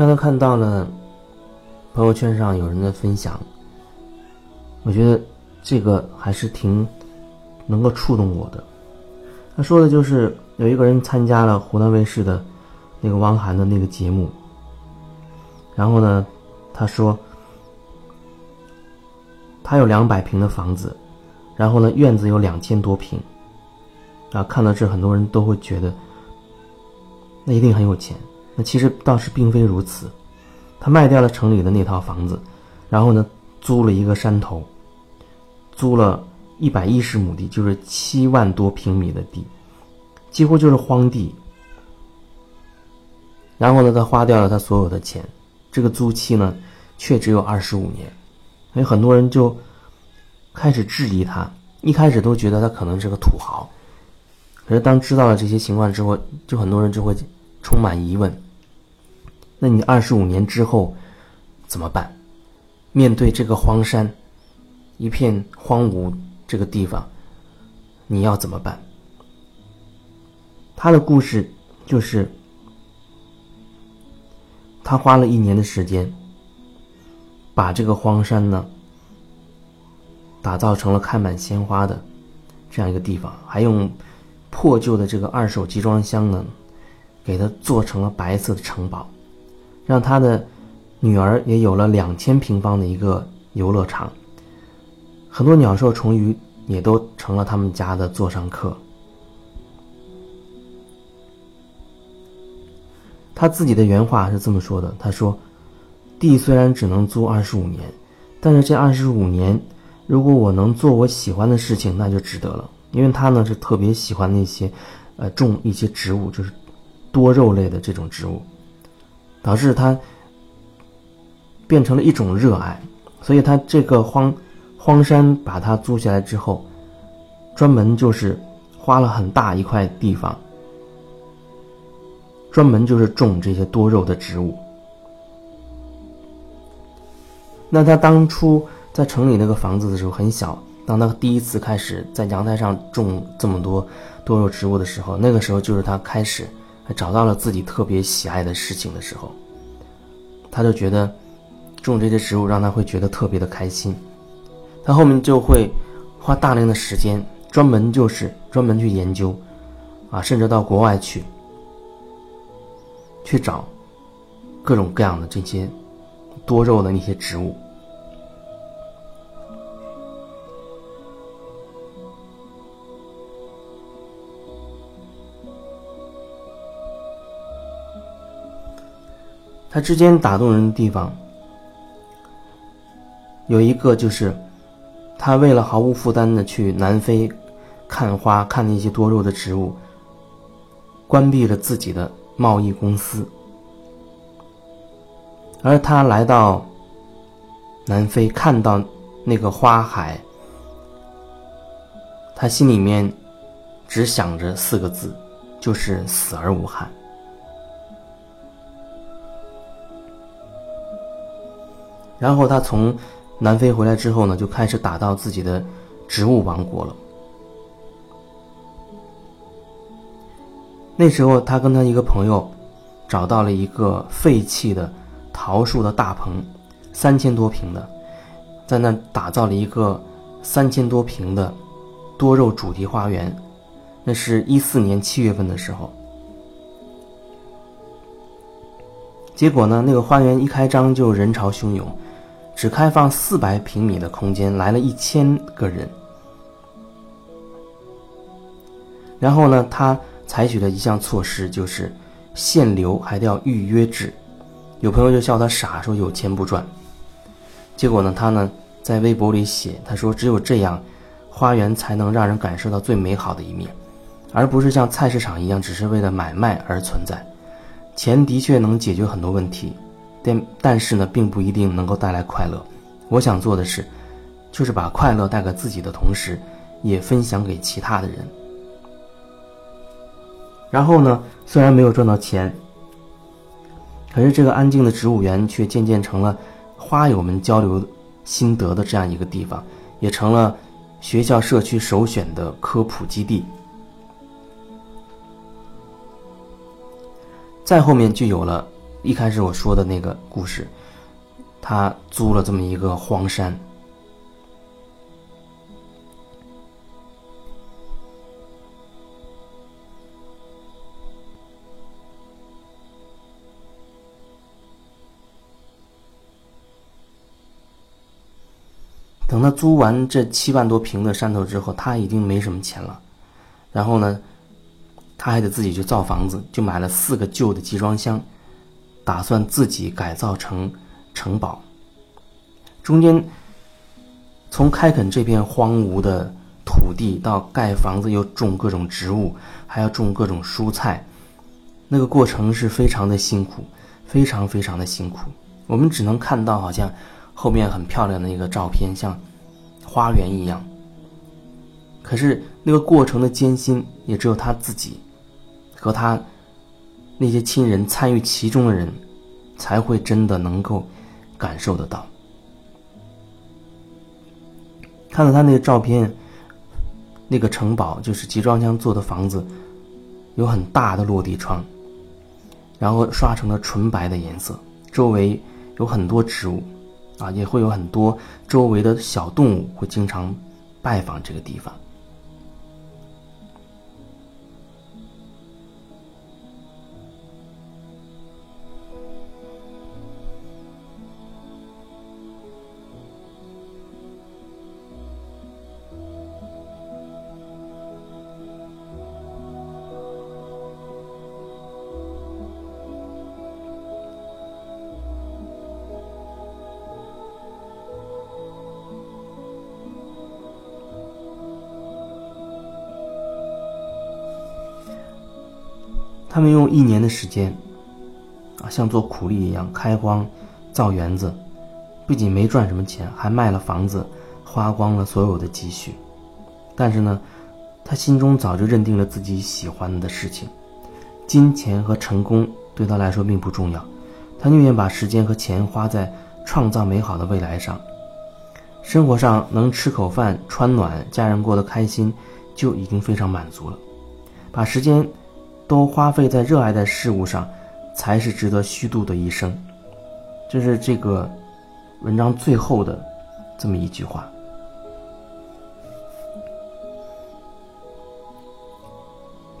刚才看到了朋友圈上有人的分享，我觉得这个还是挺能够触动我的。他说的就是有一个人参加了湖南卫视的那个汪涵的那个节目，然后呢，他说他有两百平的房子，然后呢院子有两千多平。啊，看到这，很多人都会觉得，那一定很有钱。那其实倒是并非如此。他卖掉了城里的那套房子，然后呢，租了一个山头，租了一百一十亩地，就是七万多平米的地，几乎就是荒地。然后呢，他花掉了他所有的钱，这个租期呢，却只有二十五年。所以很多人就开始质疑他，一开始都觉得他可能是个土豪。可是，当知道了这些情况之后，就很多人就会充满疑问。那你二十五年之后怎么办？面对这个荒山，一片荒芜这个地方，你要怎么办？他的故事就是，他花了一年的时间，把这个荒山呢，打造成了开满鲜花的这样一个地方，还用。破旧的这个二手集装箱呢，给他做成了白色的城堡，让他的女儿也有了两千平方的一个游乐场。很多鸟兽虫鱼也都成了他们家的座上客。他自己的原话是这么说的：“他说，地虽然只能租二十五年，但是这二十五年，如果我能做我喜欢的事情，那就值得了。”因为他呢是特别喜欢那些，呃，种一些植物，就是多肉类的这种植物，导致他变成了一种热爱。所以他这个荒荒山把它租下来之后，专门就是花了很大一块地方，专门就是种这些多肉的植物。那他当初在城里那个房子的时候很小。当他第一次开始在阳台上种这么多多肉植物的时候，那个时候就是他开始找到了自己特别喜爱的事情的时候。他就觉得种这些植物让他会觉得特别的开心。他后面就会花大量的时间，专门就是专门去研究，啊，甚至到国外去去找各种各样的这些多肉的那些植物。他之间打动人的地方，有一个就是，他为了毫无负担的去南非看花、看那些多肉的植物，关闭了自己的贸易公司，而他来到南非，看到那个花海，他心里面只想着四个字，就是死而无憾。然后他从南非回来之后呢，就开始打造自己的植物王国了。那时候，他跟他一个朋友找到了一个废弃的桃树的大棚，三千多平的，在那打造了一个三千多平的多肉主题花园。那是一四年七月份的时候，结果呢，那个花园一开张就人潮汹涌。只开放四百平米的空间，来了一千个人。然后呢，他采取的一项措施就是限流，还得要预约制。有朋友就笑他傻，说有钱不赚。结果呢，他呢在微博里写，他说只有这样，花园才能让人感受到最美好的一面，而不是像菜市场一样，只是为了买卖而存在。钱的确能解决很多问题。但但是呢，并不一定能够带来快乐。我想做的是，就是把快乐带给自己的同时，也分享给其他的人。然后呢，虽然没有赚到钱，可是这个安静的植物园却渐渐成了花友们交流心得的这样一个地方，也成了学校社区首选的科普基地。再后面就有了。一开始我说的那个故事，他租了这么一个荒山。等他租完这七万多平的山头之后，他已经没什么钱了。然后呢，他还得自己去造房子，就买了四个旧的集装箱，打算自己改造成城堡。中间从开垦这片荒芜的土地到盖房子，又种各种植物，还要种各种蔬菜，那个过程是非常的辛苦，非常非常的辛苦。我们只能看到好像。后面很漂亮的一个照片，像花园一样。可是那个过程的艰辛，也只有他自己和他那些亲人参与其中的人，才会真的能够感受得到。看到他那个照片，那个城堡就是集装箱做的房子，有很大的落地窗，然后刷成了纯白的颜色，周围有很多植物。啊，也会有很多周围的小动物会经常拜访这个地方。他们用一年的时间，啊，像做苦力一样开荒、造园子，不仅没赚什么钱，还卖了房子，花光了所有的积蓄。但是呢，他心中早就认定了自己喜欢的事情，金钱和成功对他来说并不重要，他宁愿把时间和钱花在创造美好的未来上。生活上能吃口饭、穿暖，家人过得开心，就已经非常满足了。把时间。都花费在热爱的事物上，才是值得虚度的一生。这是这个文章最后的这么一句话。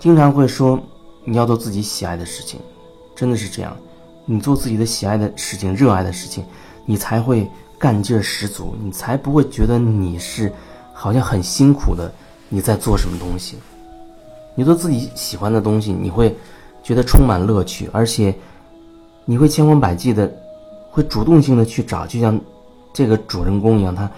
经常会说你要做自己喜爱的事情，真的是这样。你做自己的喜爱的事情、热爱的事情，你才会干劲十足，你才不会觉得你是好像很辛苦的你在做什么东西。你做自己喜欢的东西，你会觉得充满乐趣，而且你会千方百计的，会主动性的去找，就像这个主人公一样，他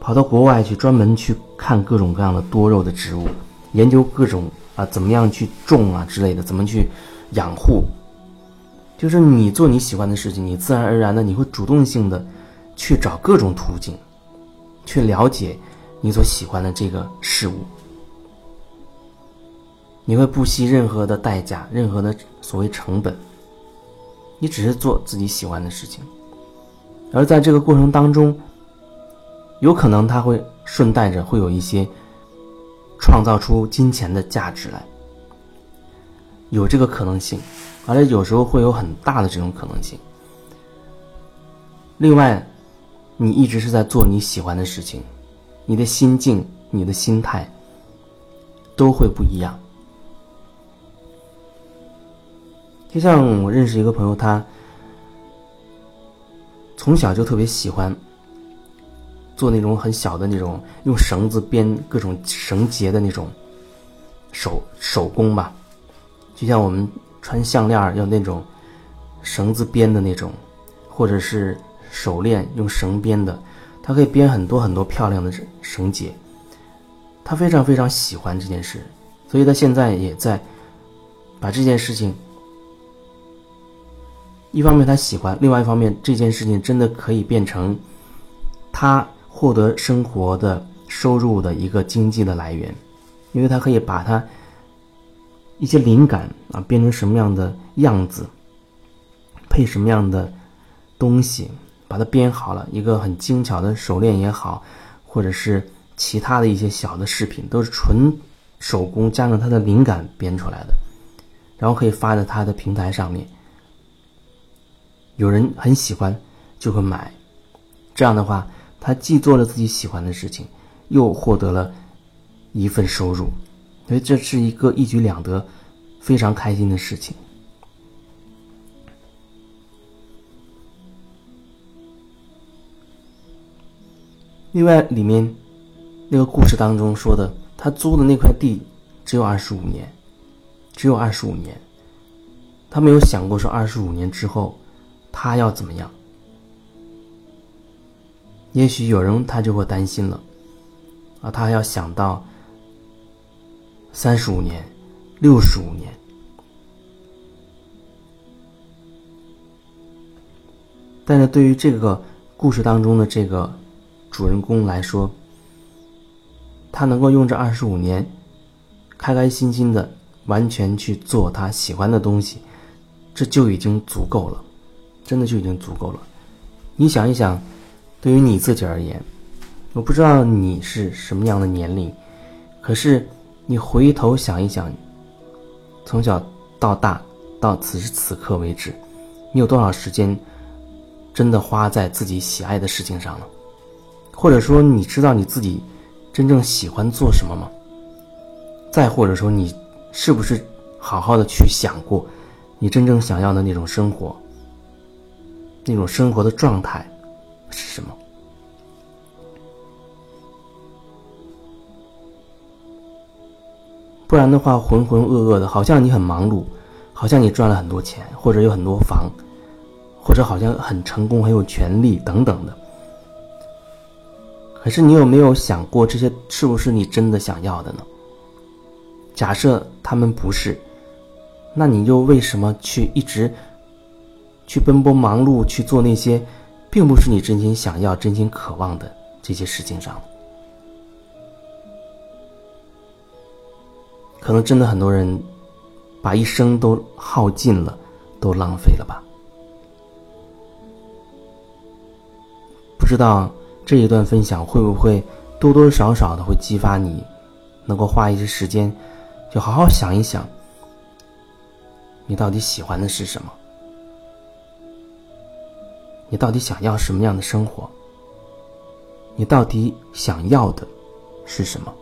跑到国外去专门去看各种各样的多肉的植物，研究各种啊怎么样去种啊之类的，怎么去养护。就是你做你喜欢的事情，你自然而然的你会主动性的去找各种途径，去了解你所喜欢的这个事物。你会不惜任何的代价，任何的所谓成本，你只是做自己喜欢的事情，而在这个过程当中，有可能他会顺带着会有一些创造出金钱的价值来，有这个可能性，而且有时候会有很大的这种可能性。另外，你一直是在做你喜欢的事情，你的心境、你的心态都会不一样。就像我认识一个朋友，他从小就特别喜欢做那种很小的那种用绳子编各种绳结的那种手手工吧。就像我们穿项链要那种绳子编的那种，或者是手链用绳编的，他可以编很多很多漂亮的绳结。他非常非常喜欢这件事，所以他现在也在把这件事情。一方面他喜欢，另外一方面这件事情真的可以变成他获得生活的收入的一个经济的来源，因为他可以把他一些灵感啊变成什么样的样子，配什么样的东西，把它编好了，一个很精巧的手链也好，或者是其他的一些小的饰品，都是纯手工加上他的灵感编出来的，然后可以发在他的平台上面。有人很喜欢，就会买。这样的话，他既做了自己喜欢的事情，又获得了一份收入，所以这是一个一举两得、非常开心的事情。另外，里面那个故事当中说的，他租的那块地只有二十五年，只有二十五年，他没有想过说二十五年之后他要怎么样。也许有人他就会担心了，啊，他要想到三十五年、六十五年，但是对于这个故事当中的这个。主人公来说，他能够用这二十五年，开开心心的完全去做他喜欢的东西，这就已经足够了，真的就已经足够了。你想一想，对于你自己而言，我不知道你是什么样的年龄，可是你回头想一想，从小到大到此时此刻为止，你有多少时间真的花在自己喜爱的事情上了？或者说，你知道你自己真正喜欢做什么吗？再或者说，你是不是好好的去想过，你真正想要的那种生活，那种生活的状态是什么？不然的话，浑浑噩噩的，好像你很忙碌，好像你赚了很多钱，或者有很多房，或者好像很成功、很有权利等等的。可是你有没有想过，这些是不是你真的想要的呢？假设他们不是，那你又为什么去一直去奔波忙碌去做那些，并不是你真心想要、真心渴望的这些事情上？可能真的很多人把一生都耗尽了，都浪费了吧？不知道。这一段分享会不会多多少少的会激发你，能够花一些时间，就好好想一想，你到底喜欢的是什么？你到底想要什么样的生活？你到底想要的是什么？